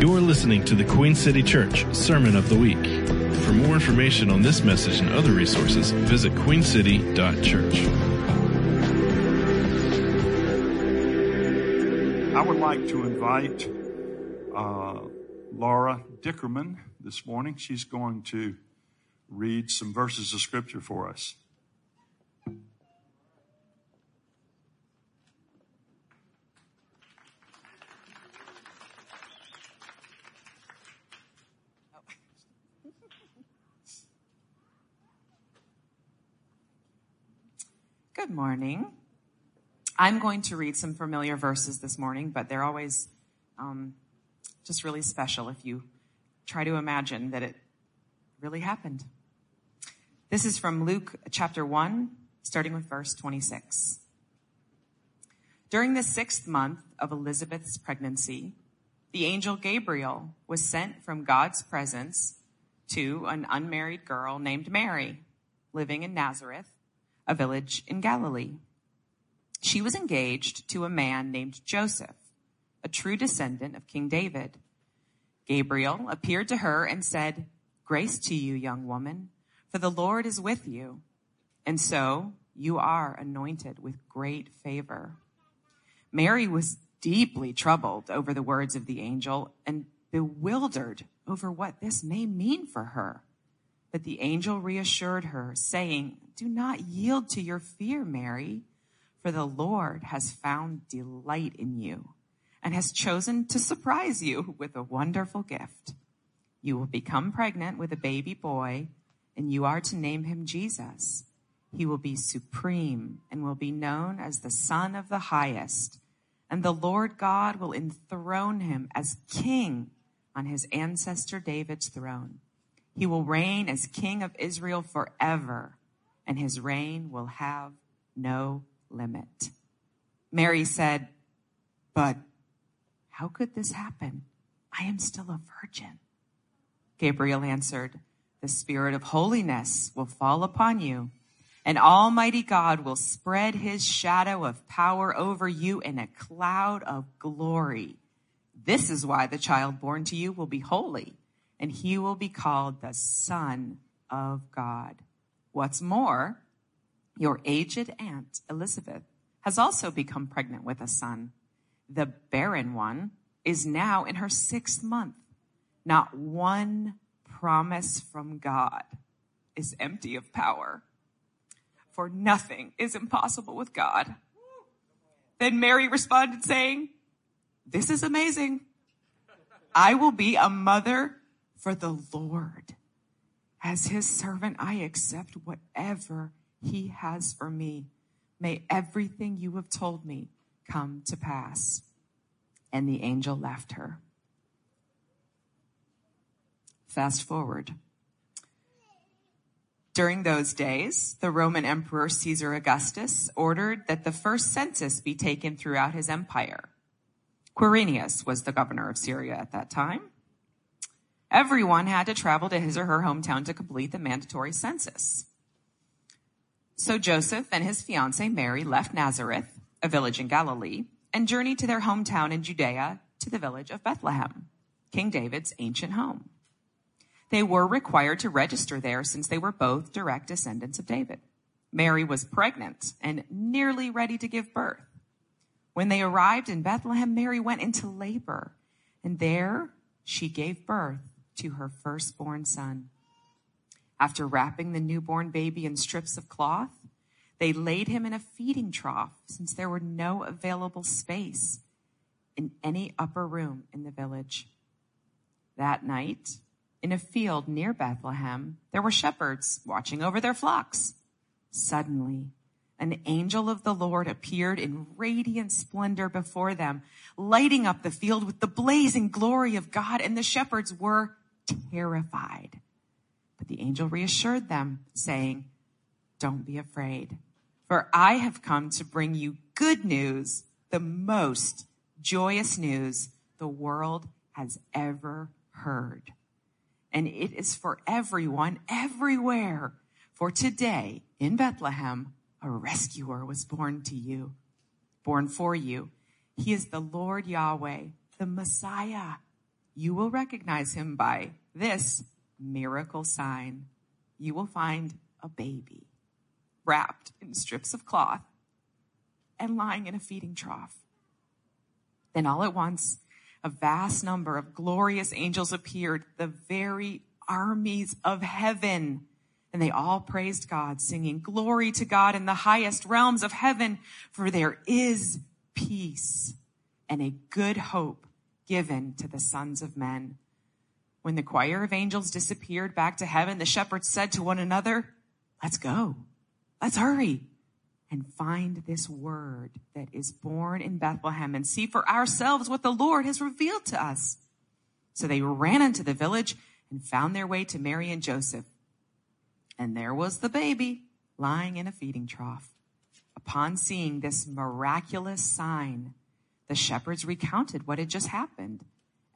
You're listening to the Queen City Church Sermon of the Week. For more information on this message and other resources, visit queencity.church. I would like to invite uh, Laura Dickerman this morning. She's going to read some verses of scripture for us. Good morning. I'm going to read some familiar verses this morning, but they're always um, just really special if you try to imagine that it really happened. This is from Luke chapter 1, starting with verse 26. During the sixth month of Elizabeth's pregnancy, the angel Gabriel was sent from God's presence to an unmarried girl named Mary, living in Nazareth a village in Galilee. She was engaged to a man named Joseph, a true descendant of King David. Gabriel appeared to her and said, Grace to you, young woman, for the Lord is with you. And so you are anointed with great favor. Mary was deeply troubled over the words of the angel and bewildered over what this may mean for her. But the angel reassured her, saying, Do not yield to your fear, Mary, for the Lord has found delight in you and has chosen to surprise you with a wonderful gift. You will become pregnant with a baby boy, and you are to name him Jesus. He will be supreme and will be known as the Son of the Highest, and the Lord God will enthrone him as king on his ancestor David's throne. He will reign as king of Israel forever, and his reign will have no limit. Mary said, But how could this happen? I am still a virgin. Gabriel answered, The spirit of holiness will fall upon you, and Almighty God will spread his shadow of power over you in a cloud of glory. This is why the child born to you will be holy and he will be called the Son of God. What's more, your aged aunt Elizabeth has also become pregnant with a son. The barren one is now in her sixth month. Not one promise from God is empty of power, for nothing is impossible with God. Then Mary responded saying, this is amazing. I will be a mother for the Lord. As his servant, I accept whatever he has for me. May everything you have told me come to pass. And the angel left her. Fast forward. During those days, the Roman Emperor Caesar Augustus ordered that the first census be taken throughout his empire. Quirinius was the governor of Syria at that time. Everyone had to travel to his or her hometown to complete the mandatory census. So Joseph and his fiancee Mary left Nazareth, a village in Galilee, and journeyed to their hometown in Judea to the village of Bethlehem, King David's ancient home. They were required to register there since they were both direct descendants of David. Mary was pregnant and nearly ready to give birth. When they arrived in Bethlehem, Mary went into labor, and there she gave birth to her firstborn son. After wrapping the newborn baby in strips of cloth, they laid him in a feeding trough since there were no available space in any upper room in the village. That night, in a field near Bethlehem, there were shepherds watching over their flocks. Suddenly, an angel of the Lord appeared in radiant splendor before them, lighting up the field with the blazing glory of God, and the shepherds were terrified. But the angel reassured them, saying, Don't be afraid, for I have come to bring you good news, the most joyous news the world has ever heard. And it is for everyone, everywhere. For today in Bethlehem, a rescuer was born to you, born for you. He is the Lord Yahweh, the Messiah you will recognize him by this miracle sign. You will find a baby wrapped in strips of cloth and lying in a feeding trough. Then all at once, a vast number of glorious angels appeared, the very armies of heaven. And they all praised God, singing, Glory to God in the highest realms of heaven, for there is peace and a good hope given to the sons of men. When the choir of angels disappeared back to heaven, the shepherds said to one another, Let's go. Let's hurry and find this word that is born in Bethlehem and see for ourselves what the Lord has revealed to us. So they ran into the village and found their way to Mary and Joseph. And there was the baby lying in a feeding trough. Upon seeing this miraculous sign, the shepherds recounted what had just happened.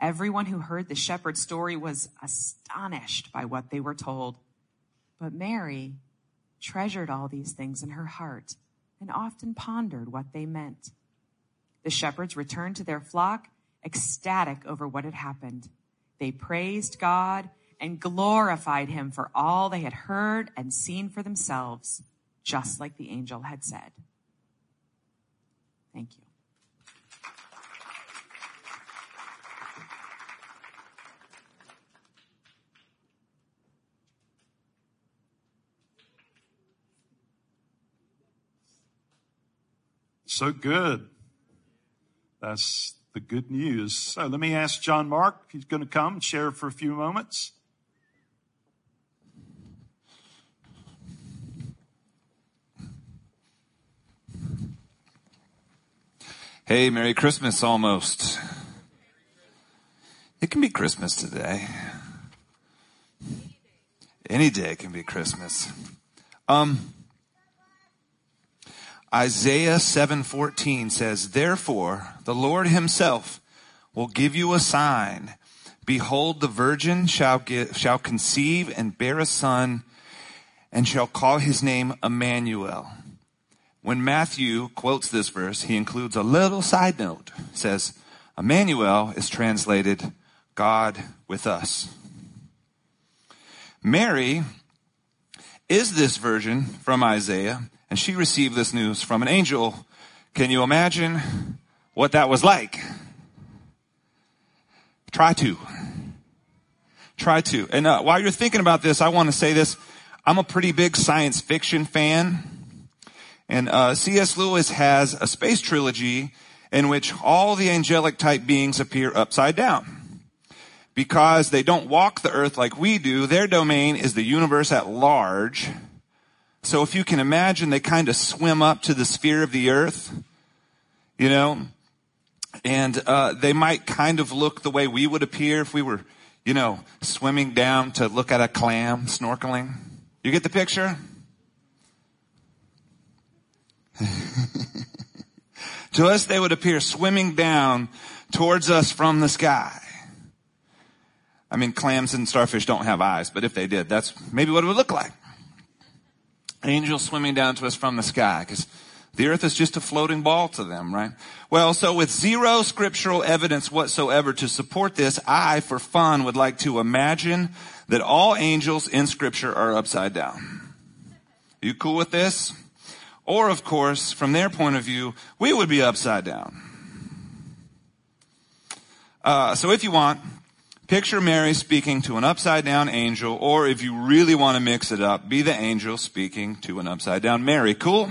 Everyone who heard the shepherd's story was astonished by what they were told. But Mary treasured all these things in her heart and often pondered what they meant. The shepherds returned to their flock, ecstatic over what had happened. They praised God and glorified him for all they had heard and seen for themselves, just like the angel had said. Thank you. So good. That's the good news. So let me ask John Mark if he's going to come and share for a few moments. Hey, Merry Christmas almost. It can be Christmas today. Any day can be Christmas. Um, Isaiah 7:14 says, "Therefore, the Lord himself will give you a sign. Behold, the virgin shall get, shall conceive and bear a son and shall call his name Emmanuel." When Matthew quotes this verse, he includes a little side note. It says, Emmanuel is translated God with us. Mary is this version from Isaiah and she received this news from an angel. Can you imagine what that was like? Try to. Try to. And uh, while you're thinking about this, I want to say this. I'm a pretty big science fiction fan. And uh, C.S. Lewis has a space trilogy in which all the angelic type beings appear upside down. Because they don't walk the earth like we do, their domain is the universe at large so if you can imagine, they kind of swim up to the sphere of the earth, you know, and uh, they might kind of look the way we would appear if we were, you know, swimming down to look at a clam, snorkeling. You get the picture? to us, they would appear swimming down towards us from the sky. I mean, clams and starfish don't have eyes, but if they did, that's maybe what it would look like angels swimming down to us from the sky because the earth is just a floating ball to them, right? Well, so with zero scriptural evidence whatsoever to support this, I, for fun, would like to imagine that all angels in scripture are upside down. Are you cool with this? Or, of course, from their point of view, we would be upside down. Uh, so if you want, Picture Mary speaking to an upside down angel, or if you really want to mix it up, be the angel speaking to an upside down Mary. Cool?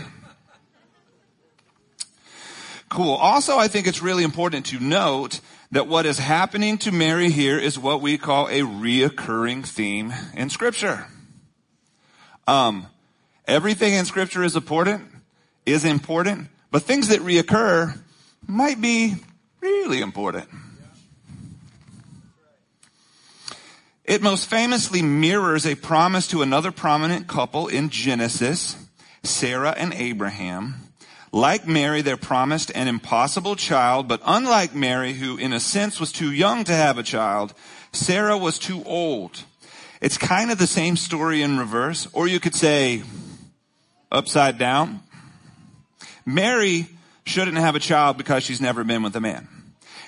Cool. Also, I think it's really important to note that what is happening to Mary here is what we call a reoccurring theme in scripture. Um, everything in scripture is important, is important, but things that reoccur might be really important. It most famously mirrors a promise to another prominent couple in Genesis, Sarah and Abraham. Like Mary, they're promised an impossible child, but unlike Mary, who in a sense was too young to have a child, Sarah was too old. It's kind of the same story in reverse, or you could say upside down. Mary shouldn't have a child because she's never been with a man.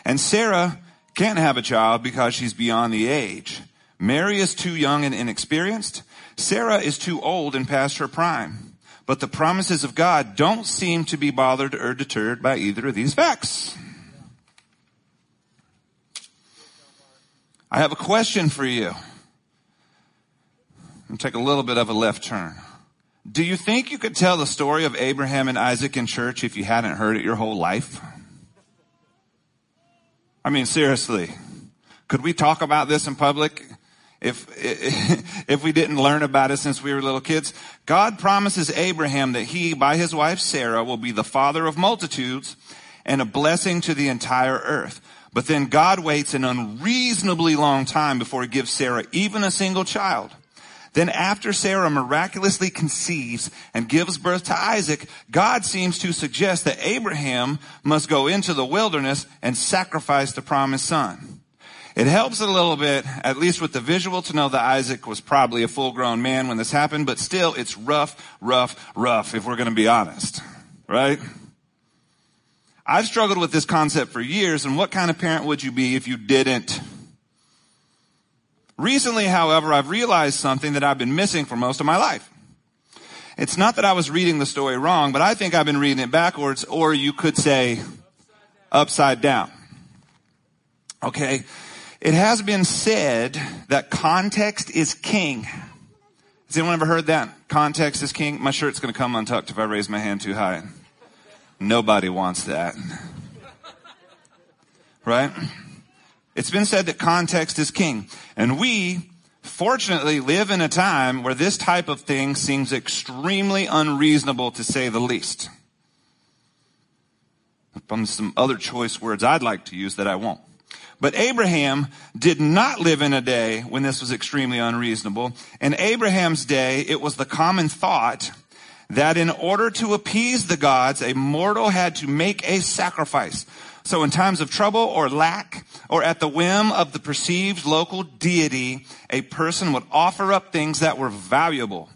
And Sarah can't have a child because she's beyond the age. Mary is too young and inexperienced. Sarah is too old and past her prime. But the promises of God don't seem to be bothered or deterred by either of these facts. I have a question for you. I'm take a little bit of a left turn. Do you think you could tell the story of Abraham and Isaac in church if you hadn't heard it your whole life? I mean, seriously, could we talk about this in public if, if we didn't learn about it since we were little kids? God promises Abraham that he, by his wife Sarah, will be the father of multitudes and a blessing to the entire earth. But then God waits an unreasonably long time before he gives Sarah even a single child. Then after Sarah miraculously conceives and gives birth to Isaac, God seems to suggest that Abraham must go into the wilderness and sacrifice the promised son. It helps a little bit, at least with the visual, to know that Isaac was probably a full grown man when this happened, but still it's rough, rough, rough if we're going to be honest. Right? I've struggled with this concept for years, and what kind of parent would you be if you didn't Recently, however, I've realized something that I've been missing for most of my life. It's not that I was reading the story wrong, but I think I've been reading it backwards, or you could say upside down. Okay. It has been said that context is king. Has anyone ever heard that? Context is king? My shirt's gonna come untucked if I raise my hand too high. Nobody wants that. Right? It's been said that context is king. And we, fortunately, live in a time where this type of thing seems extremely unreasonable to say the least. From some other choice words I'd like to use that I won't. But Abraham did not live in a day when this was extremely unreasonable. In Abraham's day, it was the common thought that in order to appease the gods, a mortal had to make a sacrifice. So in times of trouble or lack or at the whim of the perceived local deity, a person would offer up things that were valuable.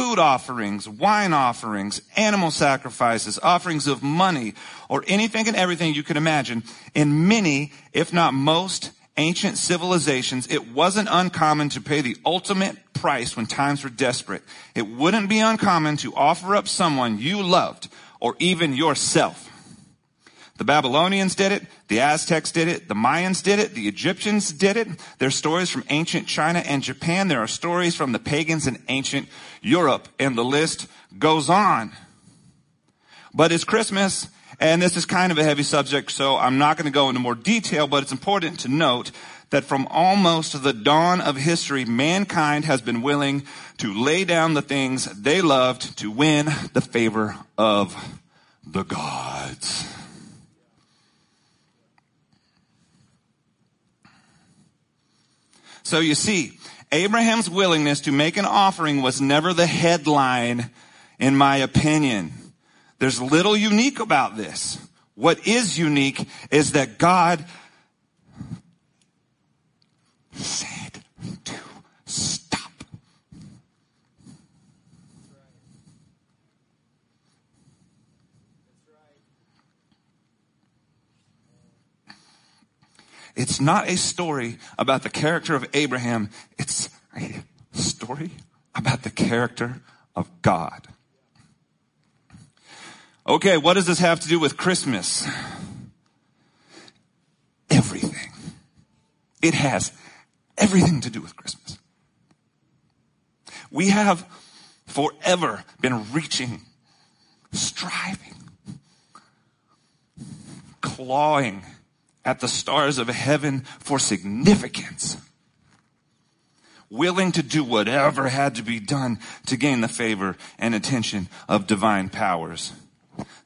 Food offerings, wine offerings, animal sacrifices, offerings of money, or anything and everything you could imagine. In many, if not most, ancient civilizations, it wasn't uncommon to pay the ultimate price when times were desperate. It wouldn't be uncommon to offer up someone you loved or even yourself. The Babylonians did it. The Aztecs did it. The Mayans did it. The Egyptians did it. There are stories from ancient China and Japan. There are stories from the pagans in ancient Europe and the list goes on. But it's Christmas and this is kind of a heavy subject, so I'm not going to go into more detail, but it's important to note that from almost the dawn of history, mankind has been willing to lay down the things they loved to win the favor of the gods. So you see, Abraham's willingness to make an offering was never the headline, in my opinion. There's little unique about this. What is unique is that God said to stop. It's not a story about the character of Abraham. It's a story about the character of God. Okay, what does this have to do with Christmas? Everything. It has everything to do with Christmas. We have forever been reaching, striving, clawing at the stars of heaven for significance. Willing to do whatever had to be done to gain the favor and attention of divine powers.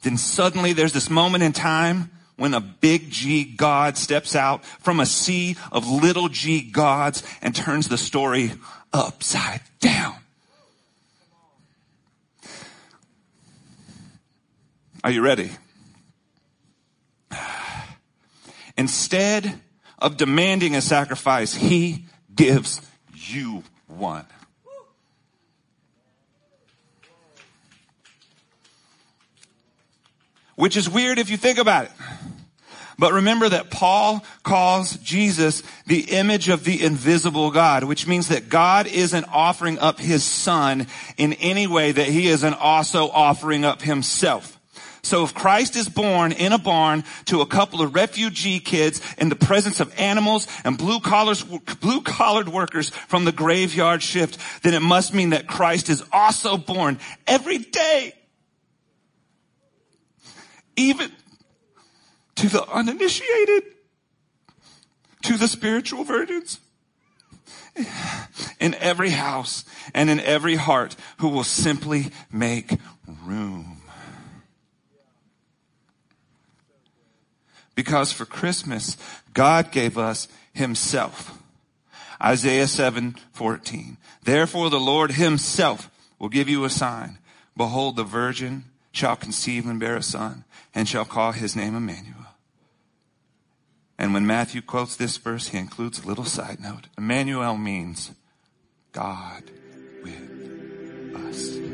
Then suddenly there's this moment in time when a big G God steps out from a sea of little g gods and turns the story upside down. Are you ready? Instead of demanding a sacrifice, he gives you one. Which is weird if you think about it. But remember that Paul calls Jesus the image of the invisible God, which means that God isn't offering up his son in any way that he isn't also offering up himself. So if Christ is born in a barn to a couple of refugee kids in the presence of animals and blue collars, blue collared workers from the graveyard shift, then it must mean that Christ is also born every day. Even to the uninitiated, to the spiritual virgins, in every house and in every heart who will simply make room. Because for Christmas, God gave us himself. Isaiah 7, 14. Therefore the Lord himself will give you a sign. Behold, the virgin shall conceive and bear a son and shall call his name Emmanuel. And when Matthew quotes this verse, he includes a little side note. Emmanuel means God with us.